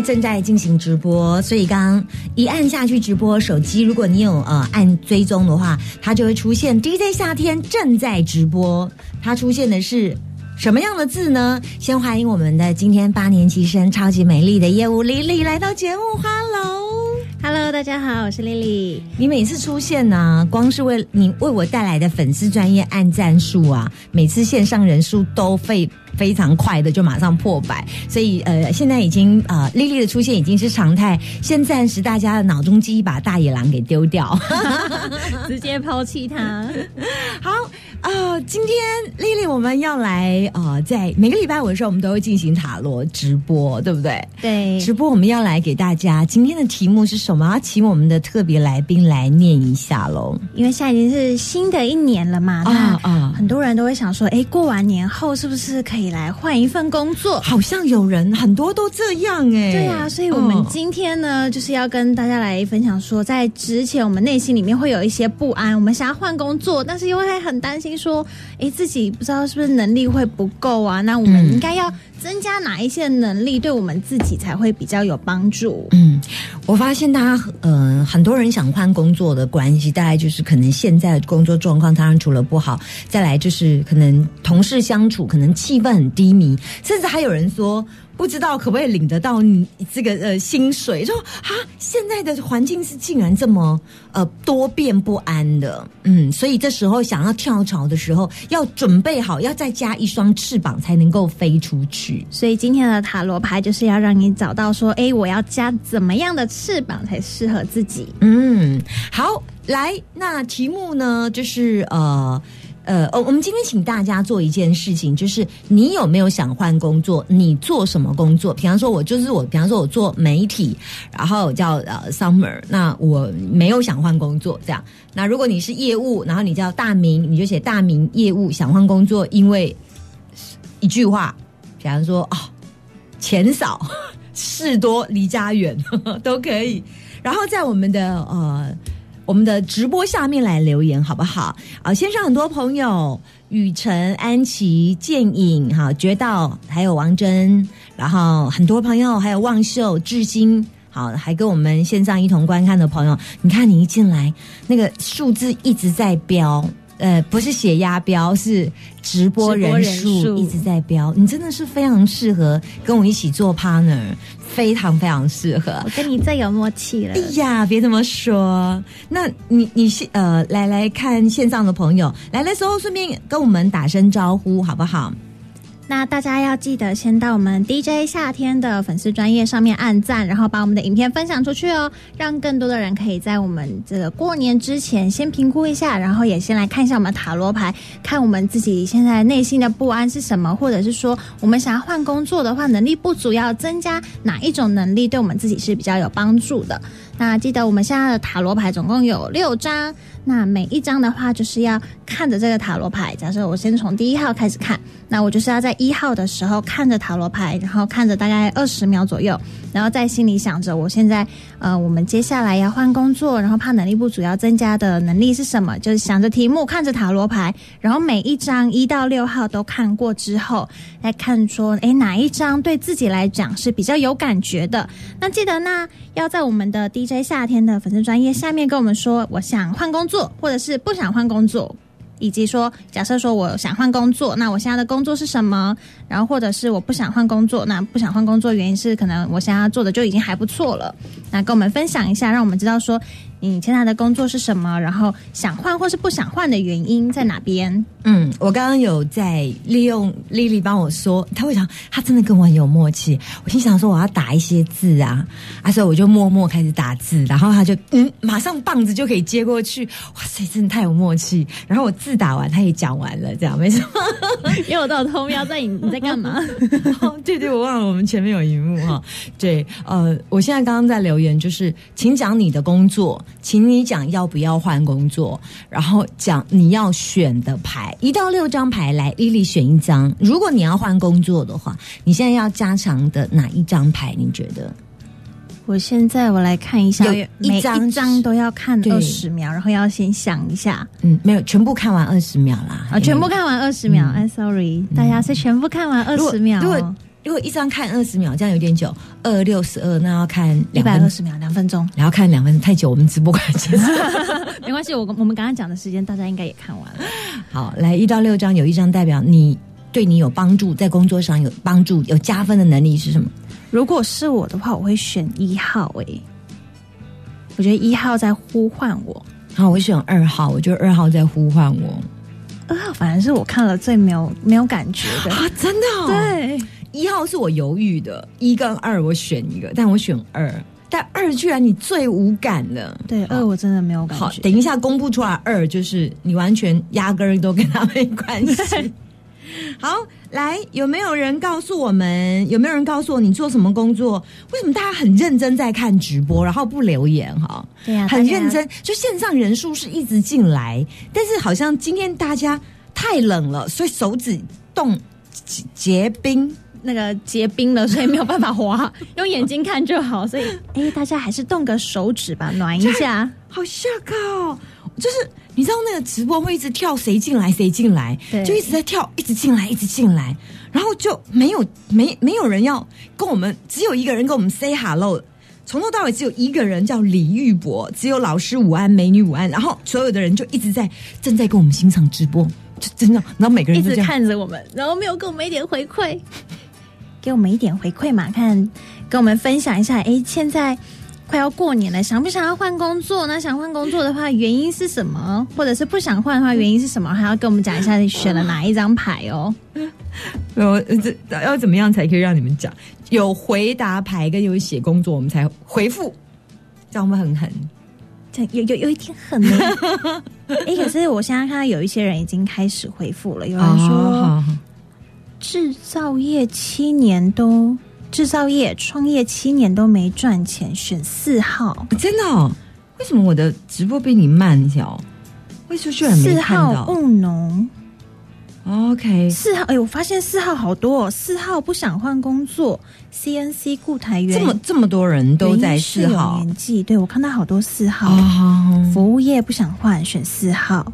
在正在进行直播，所以刚刚一按下去直播，手机如果你有呃按追踪的话，它就会出现 DJ 夏天正在直播。它出现的是什么样的字呢？先欢迎我们的今天八年级生超级美丽的业务 Lily 来到节目，Hello，Hello，大家好，我是 Lily。你每次出现呢，光是为你为我带来的粉丝专业按赞数啊，每次线上人数都费。非常快的就马上破百，所以呃，现在已经呃，丽丽的出现已经是常态。先暂时大家的脑中记忆把大野狼给丢掉，直接抛弃它。好啊，今天丽丽我们要来啊，在每个礼拜五的时候，我们都会进行塔罗直播，对不对？对，直播我们要来给大家今天的题目是什么？要请我们的特别来宾来念一下喽。因为现在已经是新的一年了嘛，啊啊，很多人都会想说，哎，过完年后是不是可以？来换一份工作，好像有人很多都这样哎。对啊，所以我们今天呢，就是要跟大家来分享说，在之前我们内心里面会有一些不安，我们想要换工作，但是又会很担心说，哎，自己不知道是不是能力会不够啊？那我们应该要增加哪一些能力，对我们自己才会比较有帮助？嗯，我发现大家呃，很多人想换工作的关系，大概就是可能现在的工作状况，当然除了不好，再来就是可能同事相处，可能气氛。很低迷，甚至还有人说不知道可不可以领得到你这个呃薪水，说啊，现在的环境是竟然这么呃多变不安的，嗯，所以这时候想要跳槽的时候，要准备好，要再加一双翅膀才能够飞出去。所以今天的塔罗牌就是要让你找到说，哎，我要加怎么样的翅膀才适合自己？嗯，好，来，那题目呢，就是呃。呃，我我们今天请大家做一件事情，就是你有没有想换工作？你做什么工作？比方说，我就是我，比方说我做媒体，然后叫呃 Summer，那我没有想换工作，这样。那如果你是业务，然后你叫大明，你就写大明业务想换工作，因为一句话，比方说哦，钱少 事多离家远 都可以。然后在我们的呃。我们的直播下面来留言好不好？啊，线上很多朋友，雨辰、安琪、剑影、哈、绝道，还有王真，然后很多朋友，还有望秀、志新，好，还跟我们线上一同观看的朋友，你看你一进来，那个数字一直在飙。呃，不是血压标，是直播人数一直在飙。你真的是非常适合跟我一起做 partner，非常非常适合。我跟你最有默契了。哎呀，别这么说。那你你现呃来来看线上的朋友来的时候，顺便跟我们打声招呼，好不好？那大家要记得先到我们 DJ 夏天的粉丝专业上面按赞，然后把我们的影片分享出去哦，让更多的人可以在我们这个过年之前先评估一下，然后也先来看一下我们塔罗牌，看我们自己现在内心的不安是什么，或者是说我们想要换工作的话，能力不足要增加哪一种能力，对我们自己是比较有帮助的。那记得我们现在的塔罗牌总共有六张，那每一张的话就是要看着这个塔罗牌。假设我先从第一号开始看，那我就是要在一号的时候看着塔罗牌，然后看着大概二十秒左右，然后在心里想着我现在呃，我们接下来要换工作，然后怕能力不足要增加的能力是什么？就是想着题目，看着塔罗牌，然后每一张一到六号都看过之后，来看说，哎，哪一张对自己来讲是比较有感觉的？那记得呢，要在我们的 DJ 夏天的粉丝专业下面跟我们说，我想换工作，或者是不想换工作，以及说，假设说我想换工作，那我现在的工作是什么？然后或者是我不想换工作，那不想换工作原因是可能我现在做的就已经还不错了。那跟我们分享一下，让我们知道说。你现在的工作是什么？然后想换或是不想换的原因在哪边？嗯，我刚刚有在利用丽丽帮我说，她会想，她真的跟我很有默契。我心想说，我要打一些字啊，啊，所以我就默默开始打字，然后她就嗯，马上棒子就可以接过去。哇塞，真的太有默契。然后我字打完，她也讲完了，这样没错。因为我都有偷瞄在你你在干嘛？对对，我忘了我们前面有一幕哈。对，呃，我现在刚刚在留言，就是请讲你的工作。请你讲要不要换工作，然后讲你要选的牌，一到六张牌来，丽丽选一张。如果你要换工作的话，你现在要加强的哪一张牌？你觉得？我现在我来看一下，有一张张都要看二十秒，然后要先想一下。嗯，没有全部看完二十秒啦。啊，全部看完二十秒。哎，sorry，大家是全部看完二十秒。如果如果一张看二十秒，这样有点久，二六十二，那要看一两百二十秒，两分钟，然后看两分钟太久，我们直播快结束。没关系。我我们刚刚讲的时间，大家应该也看完了。好，来一到六张，有一张代表你对你有帮助，在工作上有帮助、有加分的能力是什么？如果是我的话，我会选一号。诶，我觉得一号在呼唤我，好，我选二号，我觉得二号在呼唤我二号反而是我看了最没有没有感觉的。啊，真的、哦？，对，一号是我犹豫的，一跟二我选一个，但我选二，但二居然你最无感了，对，二我真的没有感好，觉。等一下公布出来，二就是你完全压根儿都跟他没关系。好，来，有没有人告诉我们？有没有人告诉我你做什么工作？为什么大家很认真在看直播，然后不留言哈？对呀、很认真，就线上人数是一直进来，但是好像今天大家太冷了，所以手指冻结结冰。那个结冰了，所以没有办法滑，用眼睛看就好。所以，哎，大家还是动个手指吧，暖一下。好吓靠！就是你知道那个直播会一直跳谁进来谁进来，对就一直在跳，一直进来一直进来，然后就没有没没有人要跟我们，只有一个人跟我们 say hello。从头到尾只有一个人叫李玉博，只有老师午安，美女午安，然后所有的人就一直在正在跟我们欣赏直播，就真的，然后每个人一直。看着我们，然后没有给我们一点回馈，给我们一点回馈嘛？看，跟我们分享一下。哎，现在快要过年了，想不想要换工作？那想换工作的话，原因是什么？或者是不想换的话，原因是什么？还要跟我们讲一下你选了哪一张牌哦。我呃这要怎么样才可以让你们讲？有回答牌跟有写工作，我们才回复，这样我们很狠。这有有有一点狠呢。哎，可是我现在看到有一些人已经开始回复了，有人说。制造业七年都制造业创业七年都没赚钱，选四号。真的、哦？为什么我的直播比你慢一条？为什么居然没四看到号务农，？OK，四号哎，我发现四号好多哦。四号不想换工作，CNC 固台员这么这么多人都在原因是有四号年纪，对我看到好多四号。哦，服务业不想换，选四号。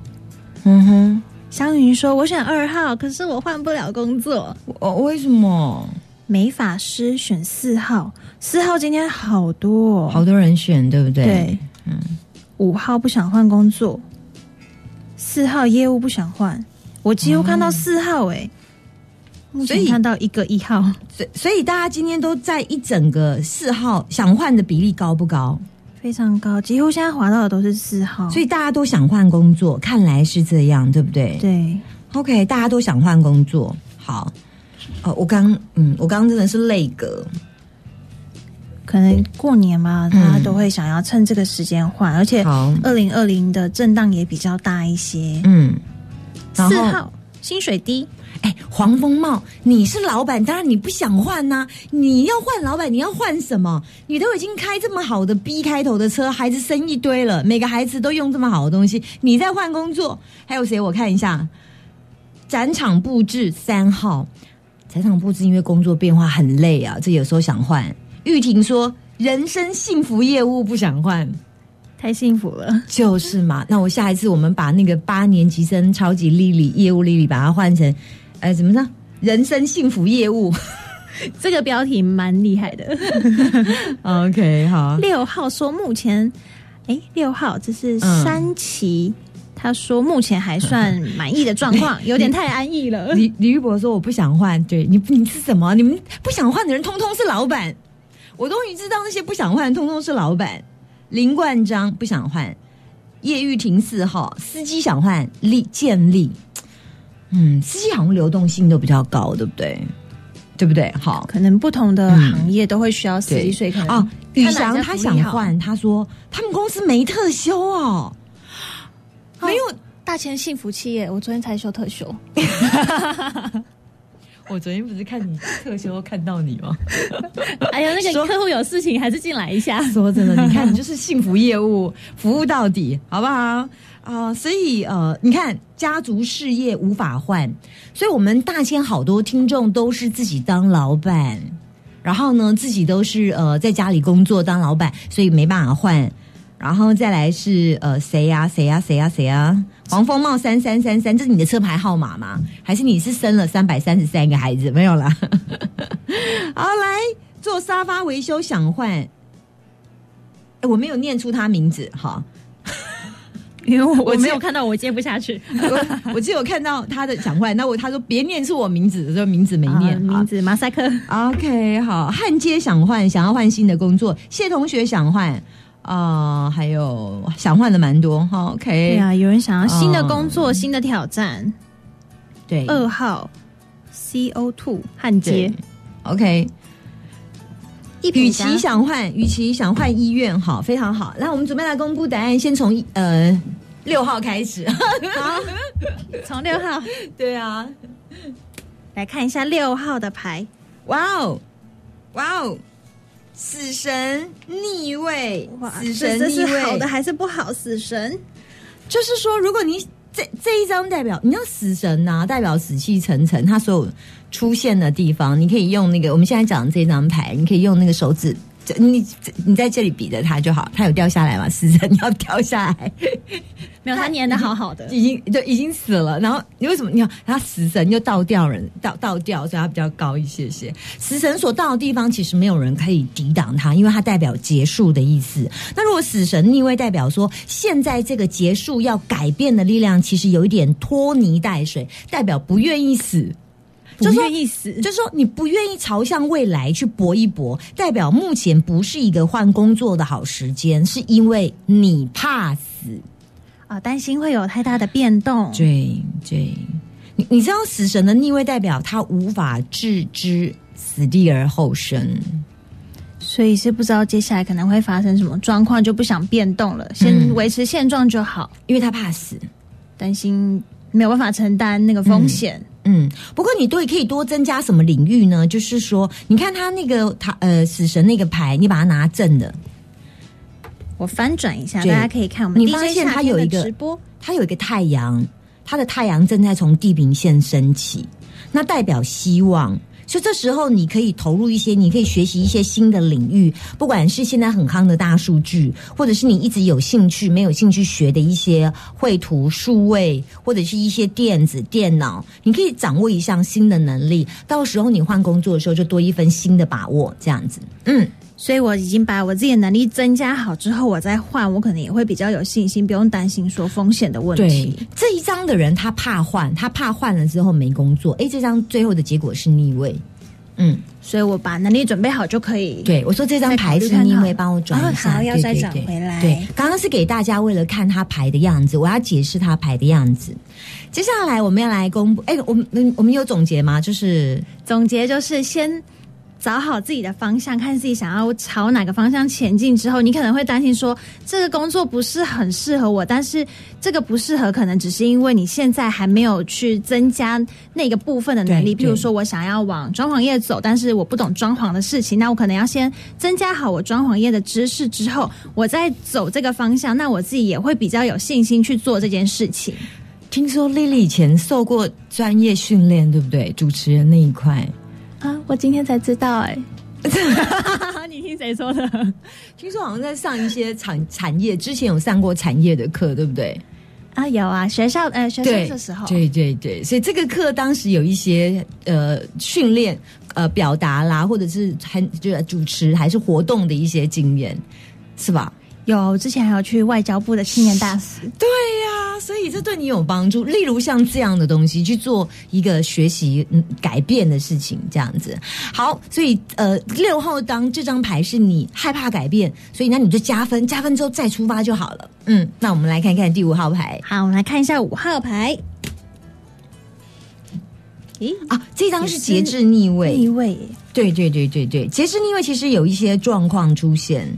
嗯哼，香云说：“我选二号，可是我换不了工作。哦为什么？”美法师选四号，四号今天好多、哦，好多人选，对不对？对，嗯，五号不想换工作，四号业务不想换，我几乎看到四号哎、目所以前看到一个一号，所以所以大家今天都在一整个四号想换的比例高不高？非常高，几乎现在滑到的都是四号，所以大家都想换工作，看来是这样，对不对？对 OK，大家都想换工作，好。哦，我刚嗯，我刚刚真的是累格，可能过年嘛，大家都会想要趁这个时间换，而且好，二零二零的震荡也比较大一些。嗯，四号薪水低，哎，黄蜂帽，你是老板，当然你不想换呐、你要换老板，你要换什么？你都已经开这么好的 B 开头的车，孩子生一堆了，每个孩子都用这么好的东西，你再换工作，还有谁？我看一下，展场布置三号，展场布置因为工作变化很累啊，这有时候想换。玉婷说，人生幸福业务不想换。太幸福了。就是嘛，那我下一次我们把那个八年级生超级丽丽业务丽丽把它换成，呃，怎么着？人生幸福业务。这个标题蛮厉害的。OK，好，六号说目前，哎，六号这是嗯山崎，他说目前还算满意的状况，有点太安逸了。李李玉博说我不想换，对你你是什么？你们不想换的人通通是老板。我终于知道那些不想换，通通是老板。林冠章不想换，叶玉婷四号司机想换，立建立，嗯，司机好像流动性都比较高，对不对？对不对？好，可能不同的嗯行业都会需要司机，所以可能哦，宇翔他想换，他说他们公司没特休哦，没有。大前幸福企业，我昨天才休特休，我昨天不是看你特休看到你吗？哎呀，那说个客户有事情还是进来一下。说真的，你看你就是幸福业务，服务到底，好不好？啊、所以呃，你看家族事业无法换，所以我们大千好多听众都是自己当老板，然后呢，自己都是呃在家里工作当老板，所以没办法换。然后再来是呃谁呀、谁呀、谁呀、谁呀、黄风帽三三三三，这是你的车牌号码吗？还是你是生了三百三十三个孩子？没有啦。好，来做沙发维修想换，哎，我没有念出他名字哈，因为我我没有看到，我接不下去。我我只有看到他的想换，那我他说别念出我名字，说名字没念，啊名字马赛克。OK，好，焊接想换，想要换新的工作，谢同学想换，啊、还有想换的蛮多哈。OK，对啊，有人想要新的工作、新的挑战。对二号 CO two 焊接，，OK。与一与其想换，与其想换医院，好，非常好。来我们准备来公布答案，先从呃六号开始。好，从六号 对啊，来看一下六号的牌。哇哦，哇哦，死神逆位，哇，死神逆位，好的还是不好？死神就是说，如果你这这一张代表，你知道死神呐、代表死气沉沉，它所有出现的地方，你可以用那个我们现在讲的这张牌，你可以用那个手指。这你你在这里比着它就好，它有掉下来吗？死神要掉下来，没有，他粘的好好的。已经就已经死了。然后你为什么你要他死神就倒吊人倒倒吊，所以它比较高一些些。死神所到的地方，其实没有人可以抵挡它，因为它代表结束的意思。那如果死神逆位，代表说现在这个结束要改变的力量，其实有一点拖泥带水，代表不愿意死。不就说愿意死，就是说你不愿意朝向未来去搏一搏，代表目前不是一个换工作的好时间，是因为你怕死。啊，担心会有太大的变动。对对，你你知道死神的逆位代表他无法置之死地而后生，所以是不知道接下来可能会发生什么状况，就不想变动了，先嗯维持现状就好。因为他怕死。担心没有办法承担那个风险。嗯，不过你对可以多增加什么领域呢？就是说，你看他那个他呃死神那个牌，你把它拿正的，我翻转一下，对大家可以看我们你发现它夏天的有一个直播，它有一个太阳，它的太阳正在从地平线升起，那代表希望。所以这时候你可以投入一些，你可以学习一些新的领域，不管是现在很夯的大数据，或者是你一直有兴趣没有兴趣学的一些绘图、数位，或者是一些电子、电脑，你可以掌握一项新的能力。到时候你换工作的时候，就多一份新的把握，这样子。嗯，所以我已经把我自己的能力增加好之后，我再换，我可能也会比较有信心，不用担心说风险的问对题。，这一张的人他怕换，他怕换了之后没工作。诶，这张最后的结果是逆位。嗯，所以我把能力准备好就可以。对，我说这张牌是逆位，帮我转一下。哦好要再对对对转回来对，刚刚是给大家为了看他牌的样子，我要解释他牌的样子。接下来我们要来公布，哎，我们我们有总结吗？就是总结就是先找好自己的方向，看自己想要朝哪个方向前进。之后，你可能会担心说这个工作不是很适合我，但是这个不适合可能只是因为你现在还没有去增加那个部分的能力。对譬如说我想要往装潢业走，但是我不懂装潢的事情，那我可能要先增加好我装潢业的知识之后，我再走这个方向，那我自己也会比较有信心去做这件事情。听说丽丽以前受过专业训练，对不对？主持人那一块，啊，我今天才知道哎、你听谁说的？听说好像在上一些产产业，之前有上过产业的课，对不对？啊，有啊，学校呃学生对的时候，对对对，所以这个课当时有一些呃训练呃表达啦，或者是很就是主持还是活动的一些经验，是吧？有之前还有去外交部的青年大使，对呀、所以这对你有帮助。例如像这样的东西，去做一个学习、嗯、改变的事情，这样子。好，所以呃，六号当这张牌是你害怕改变，所以那你就加分，加分之后再出发就好了。嗯，那我们来看看第五号牌好，我们来看一下五号牌。咦，啊，这张是节制逆位，逆位耶对对对对对，节制逆位其实有一些状况出现。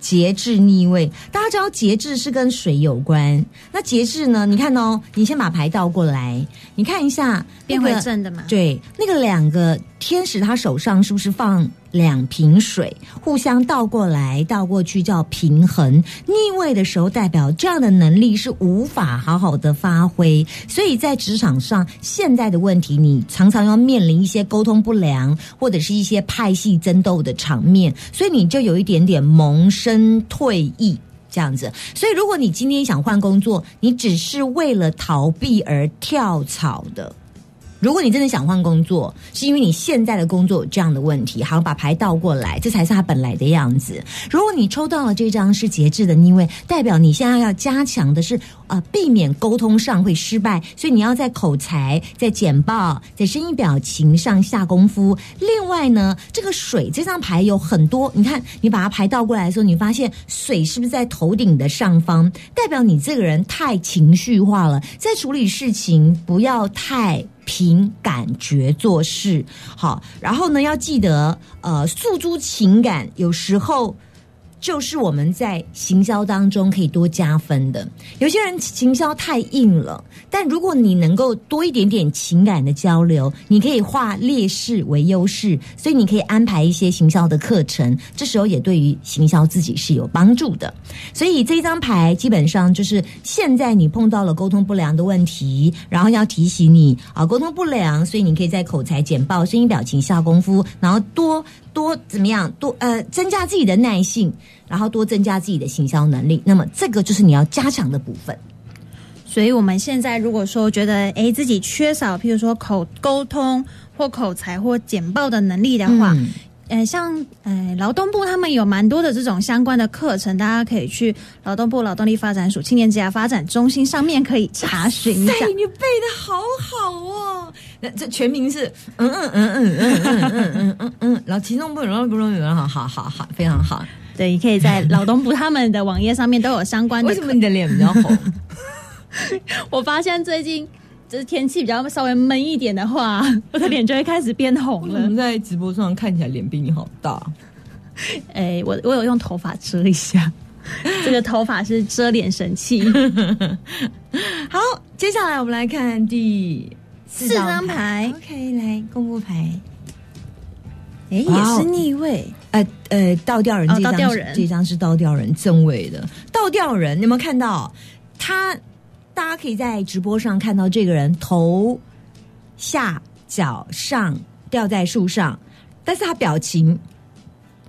节制逆位，大家知道节制是跟水有关。那节制呢？你看哦，你先把牌倒过来，你看一下、那变回正的嘛？对，那个两个天使，他手上是不是放两瓶水，互相倒过来倒过去叫平衡？逆位的时候，代表这样的能力是无法好好的发挥，所以在职场上，现在的问题，你常常要面临一些沟通不良，或者是一些派系争斗的场面，所以你就有一点点萌生退役。这样子，所以如果你今天想换工作，你只是为了逃避而跳槽的，如果你真的想换工作，是因为你现在的工作有这样的问题，好，把牌倒过来，这才是它本来的样子。如果你抽到了这张是节制的逆位，代表你现在要加强的是呃，避免沟通上会失败，所以你要在口才、在简报、在声音表情上下功夫。另外呢，这个水这张牌有很多，你看你把它牌倒过来的时候，你发现水是不是在头顶的上方？代表你这个人太情绪化了，在处理事情不要太。凭感觉做事，好，然后呢，要记得，呃，诉诸情感，有时候。就是我们在行销当中可以多加分的。有些人行销太硬了，但如果你能够多一点点情感的交流，你可以化劣势为优势，所以你可以安排一些行销的课程，这时候也对于行销自己是有帮助的。所以这张牌基本上就是现在你碰到了沟通不良的问题，然后要提醒你啊，沟通不良，所以你可以在口才、简报、声音、表情下功夫，然后多。多怎么样？多呃，增加自己的耐性，然后多增加自己的行销能力。那么，这个就是你要加强的部分。所以，我们现在如果说觉得哎自己缺少，譬如说口沟通或口才或简报的能力的话。呃，像呃劳动部他们有蛮多的这种相关的课程，大家可以去劳动部劳动力发展署青年职业发展中心上面可以查询一下。你背的好好哦，那这全名是嗯嗯嗯嗯嗯嗯嗯嗯嗯嗯，劳其中部劳动部容易好好好好非常好。对，你可以在老东部他们的网页上面都有相关的。为什么你的脸比较红？我发现最近。就是天气比较稍微闷一点的话，我的脸就会开始变红了。在直播上看起来脸比你好大。哎，我我有用头发遮一下，这个头发是遮脸神器。好，接下来我们来看第四张牌。OK，来公布牌。哎，也是逆位。呃呃，倒吊人这张，这张是倒吊人正位的倒吊人。你有没有看到他？大家可以在直播上看到这个人头下脚上吊在树上，但是他表情。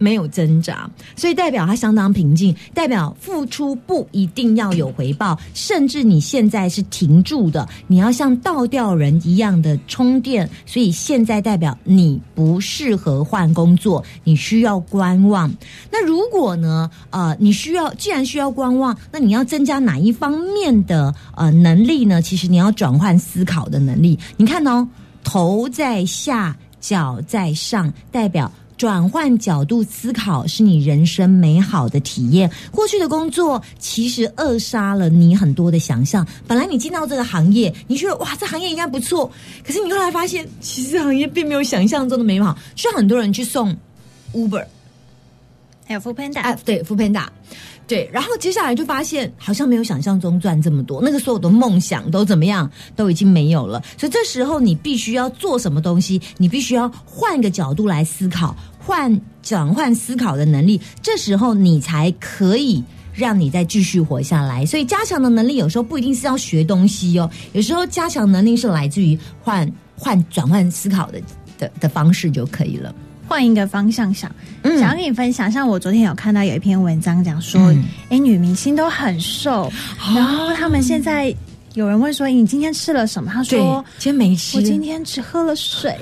没有挣扎，所以代表他相当平静，代表付出不一定要有回报，甚至你现在是停住的，你要像倒吊人一样的充电，所以现在代表你不适合换工作，你需要观望。那如果呢？呃，你需要既然需要观望，那你要增加哪一方面的呃能力呢？其实你要转换思考的能力。你看哦，头在下，脚在上，代表。转换角度思考是你人生美好的体验。过去的工作其实扼杀了你很多的想象。本来你进到这个行业，你觉得哇，这行业应该不错。可是你后来发现，其实行业并没有想象中的美好。需要很多人去送 Uber，还有 f o o Panda。哎，对 f o o Panda。对，然后接下来就发现好像没有想象中赚这么多，那个所有的梦想都怎么样，都已经没有了。所以这时候你必须要做什么东西？你必须要换个角度来思考，换转换思考的能力。这时候你才可以让你再继续活下来。所以加强的能力有时候不一定是要学东西哦，有时候加强能力是来自于换换转换思考的的的方式就可以了。换一个方向想，想要跟你分享。像我昨天有看到有一篇文章讲说，哎，女明星都很瘦，然后他们现在有人问说，你今天吃了什么？他说今天没吃，我今天只喝了水，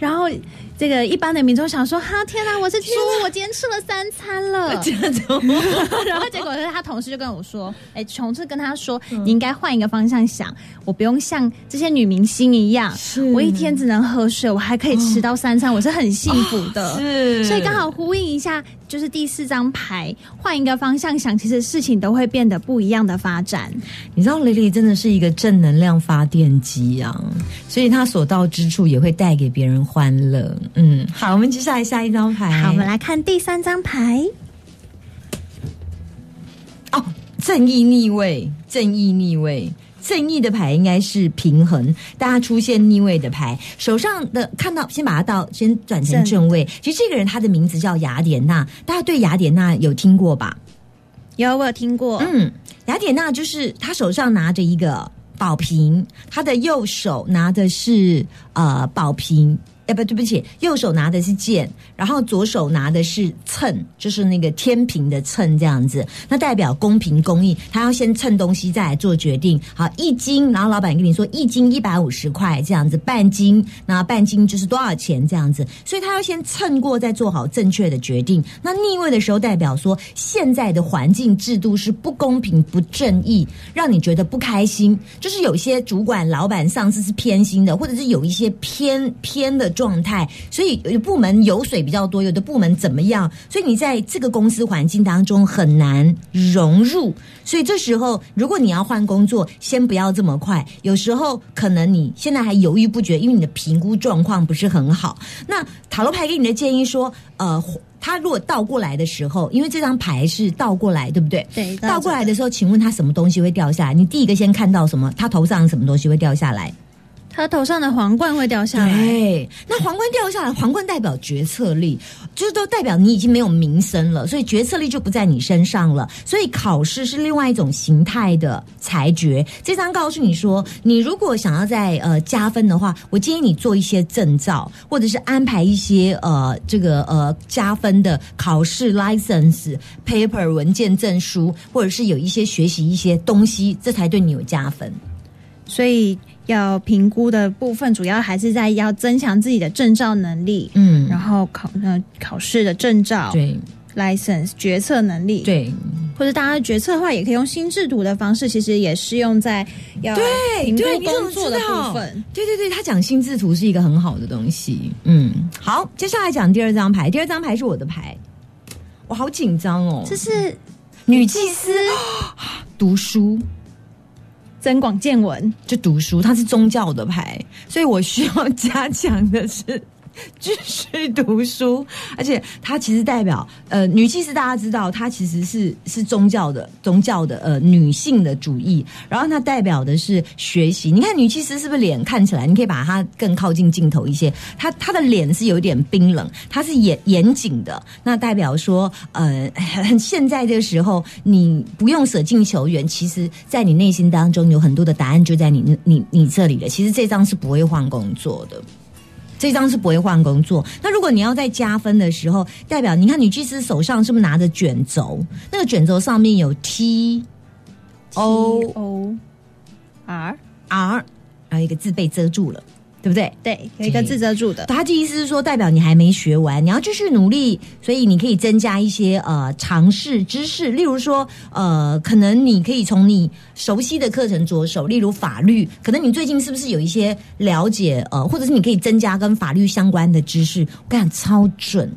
然后。这个一般的民众想说：“哈，天哪，我是猪，我今天吃了三餐了。” 然后结果是他同事就跟我说：“哎，琼志跟他说，你应该换一个方向想，我不用像这些女明星一样，我一天只能喝水，我还可以吃到三餐，我是很幸福的。是所以刚好呼应一下。”就是第四张牌，换一个方向想，其实事情都会变得不一样的发展。你知道，蕾蕾真的是一个正能量发电机啊，所以她所到之处也会带给别人欢乐。嗯，好，我们接下来下一张牌。好，我们来看第三张牌。哦，正义逆位，正义逆位。正义的牌应该是平衡，大家出现逆位的牌，手上的看到先把它到先转成正位。其实这个人他的名字叫雅典娜，大家对雅典娜有听过吧？有，我有听过。嗯，雅典娜就是他手上拿着一个宝瓶，他的右手拿的是呃宝瓶，哎，不对不起，右手拿的是剑，然后左手拿的是秤，就是那个天平的秤，这样子，那代表公平公义。他要先称东西，再来做决定。好，一斤，然后老板跟你说一斤一百五十块这样子，半斤，那半斤就是多少钱这样子，所以他要先称过，再做好正确的决定。那逆位的时候，代表说现在的环境制度是不公平、不正义，让你觉得不开心。就是有些主管、老板、上司是偏心的，或者是有一些偏偏的。状态，所以有部门油水比较多，有的部门怎么样？所以你在这个公司环境当中很难融入。所以这时候，如果你要换工作，先不要这么快。有时候可能你现在还犹豫不决，因为你的评估状况不是很好。那塔罗牌给你的建议说，呃，他如果倒过来的时候，因为这张牌是倒过来，对不对？对，倒过来的时候，请问他什么东西会掉下来？你第一个先看到什么？他头上什么东西会掉下来？他头上的皇冠会掉下来。对，那皇冠掉下来，皇冠代表决策力，就是都代表你已经没有名声了，所以决策力就不在你身上了。所以考试是另外一种形态的裁决。这张告诉你说，你如果想要在呃加分的话，我建议你做一些证照，或者是安排一些呃这个呃加分的考试 license paper 文件证书，或者是有一些学习一些东西，这才对你有加分。所以。要评估的部分，主要还是在要增强自己的证照能力，嗯，然后考呃考试的证照，对，license 决策能力，对，或者大家决策的话，也可以用心智图的方式，其实也适用在要对对工作的部分，对对对，他讲心智图是一个很好的东西，嗯，好，接下来讲第二张牌，第二张牌是我的牌，我好紧张哦，这是女祭司。读书。增广见闻，就读书，他是宗教的牌，所以我需要加强的是。继续读书，而且它其实代表呃女祭司，大家知道它其实是是宗教的宗教的呃女性的主义，然后它代表的是学习。你看女祭司是不是脸看起来？你可以把它更靠近镜头一些，她她的脸是有点冰冷，她是严严谨的，那代表说呃 现在这个时候你不用舍近求远，其实在你内心当中有很多的答案就在你你你这里了。其实这张是不会换工作的。这张是不会换工作。那如果你要在加分的时候，代表你看女祭司手上是不是拿着卷轴？那个卷轴上面有 T O O R R，然后一个字被遮住了。对不对？对，有一个字遮住的。他的意思是说，代表你还没学完，你要继续努力，所以你可以增加一些呃尝试知识。例如说，呃，可能你可以从你熟悉的课程着手，例如法律，可能你最近是不是有一些了解？呃，或者是你可以增加跟法律相关的知识。我跟你讲，超准。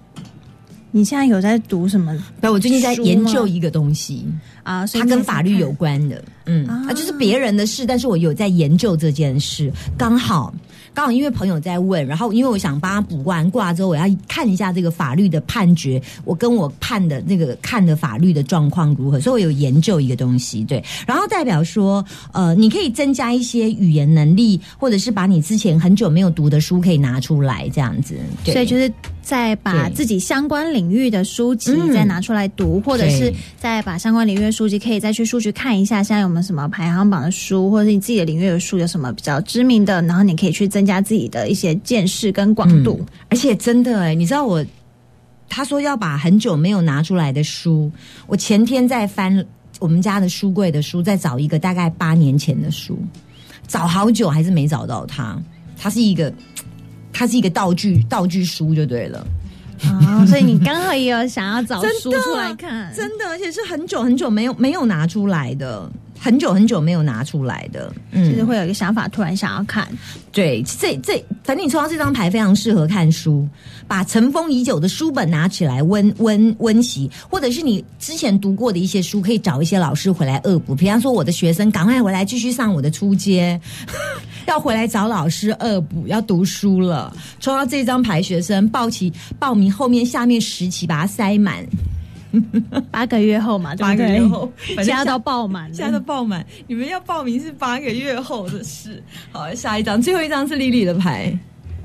你现在有在读什么？对，我最近在研究一个东西啊，它跟法律有关的，嗯，啊，就是别人的事，但是我有在研究这件事，刚好。刚好因为朋友在问，然后因为我想帮他补完卦之后，我要看一下这个法律的判决，我跟我判的那个看的法律的状况如何，所以我有研究一个东西，对，然后代表说，呃，你可以增加一些语言能力，或者是把你之前很久没有读的书可以拿出来，这样子，对。所以就是再把自己相关领域的书籍再拿出来读，或者是再把相关领域的书籍可以再去书局看一下，现在有没有什么排行榜的书，或者是你自己的领域的书有什么比较知名的，然后你可以去增加自己的一些见识跟广度，而且真的哎，你知道我他说要把很久没有拿出来的书，我前天在翻我们家的书柜的书，在找一个大概八年前的书，找好久还是没找到它。它是一个，它是一个道具道具书就对了啊，所以你刚好也有想要找书 出来看，真的，而且是很久很久没有没有拿出来的。很久很久没有拿出来的，嗯，就是会有一个想法，突然想要看。对，这这，反正你抽到这张牌非常适合看书，把尘封已久的书本拿起来温温温习，或者是你之前读过的一些书，可以找一些老师回来恶补。比方说，我的学生赶快回来继续上我的初阶，要回来找老师恶补，要读书了。抽到这张牌，学生报起报名后面下面十期把它塞满。八个月后嘛，八个月后，加到爆满，加到爆满。你们要报名是八个月后的事。好，下一张，最后一张是丽丽的牌，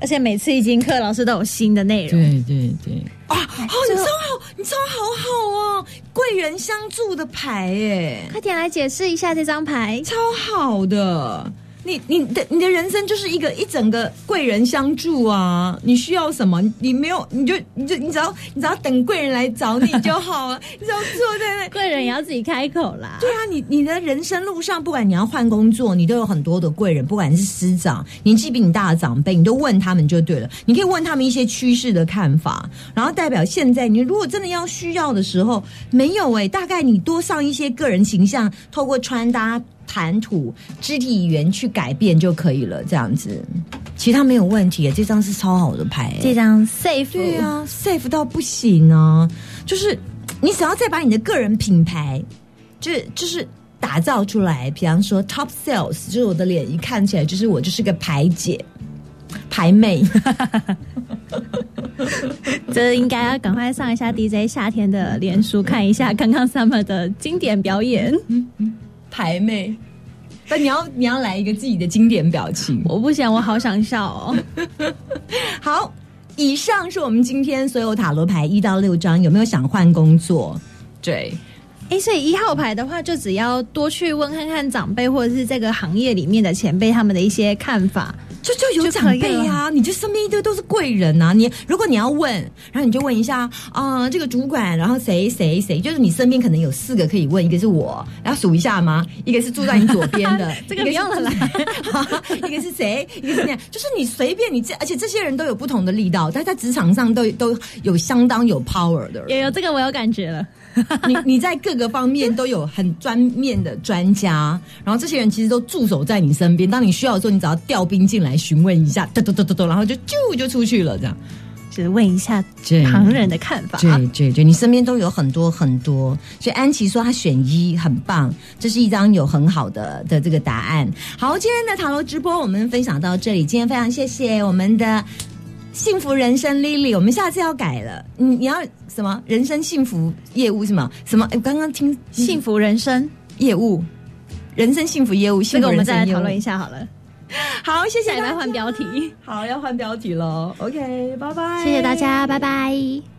而且每次一进课，老师都有新的内容。对对对，啊，好，你抽好，你抽好好哦，贵人相助的牌，耶，快点来解释一下这张牌，超好的。你你的你的人生就是一个一整个贵人相助啊！你需要什么？你没有你就你就你只要你只要等贵人来找你就好了。你只要坐在那，贵人也要自己开口啦。对啊，你你的人生路上，不管你要换工作，你都有很多的贵人，不管是师长、年纪比你大的长辈，你都问他们就对了。你可以问他们一些趋势的看法，然后代表现在你如果真的要需要的时候，没有哎、大概你多上一些个人形象，透过穿搭。谈吐、肢体语言去改变就可以了，这样子，其他没有问题。这张是超好的牌、这张 safe 对啊，safe 到不行啊！就是你只要再把你的个人品牌，就是就是打造出来，比方说 top sales，就是我的脸一看起来就是我就是个牌姐、牌妹，这应该要赶快上一下 DJ 夏天的脸书看一下刚刚 Summer 的经典表演。牌妹。但你要你要来一个自己的经典表情。我不想，我好想笑哦。好，以上是我们今天所有塔罗牌一到六张，有没有想换工作？对，哎，所以一号牌的话，就只要多去问看看长辈或者是这个行业里面的前辈他们的一些看法。就就有长辈啊，你就身边一堆都是贵人啊。你如果你要问，然后你就问一下啊、呃这个主管，然后谁谁谁，就是你身边可能有四个可以问，一个是我，然后数一下吗？一个是住在你左边的，这个不用了啦一个是一个是谁？一个是那样，就是你随便你这，而且这些人都有不同的力道，但在职场上都都有相当有 power 的人。有有这个我有感觉了。你你在各个方面都有很专面的专家，然后这些人其实都驻守在你身边。当你需要的时候，你只要调兵进来询问一下，嘟嘟嘟嘟嘟，然后就啾就出去了，这样。就是问一下对旁人的看法。对对对，你身边都有很多很多，所以安琪说她选一很棒，这是一张有很好的的这个答案。好，今天的塔罗直播我们分享到这里，今天非常谢谢我们的幸福人生 Lily，我们下次要改了，你你要什么人生幸福业务是吗？什么？哎我刚刚听幸福人生，业务，人生幸福业务，这个我们再来讨论一下好了。好，谢谢下礼拜大家换标题，好，要换标题喽。OK，拜拜，谢谢大家，拜拜。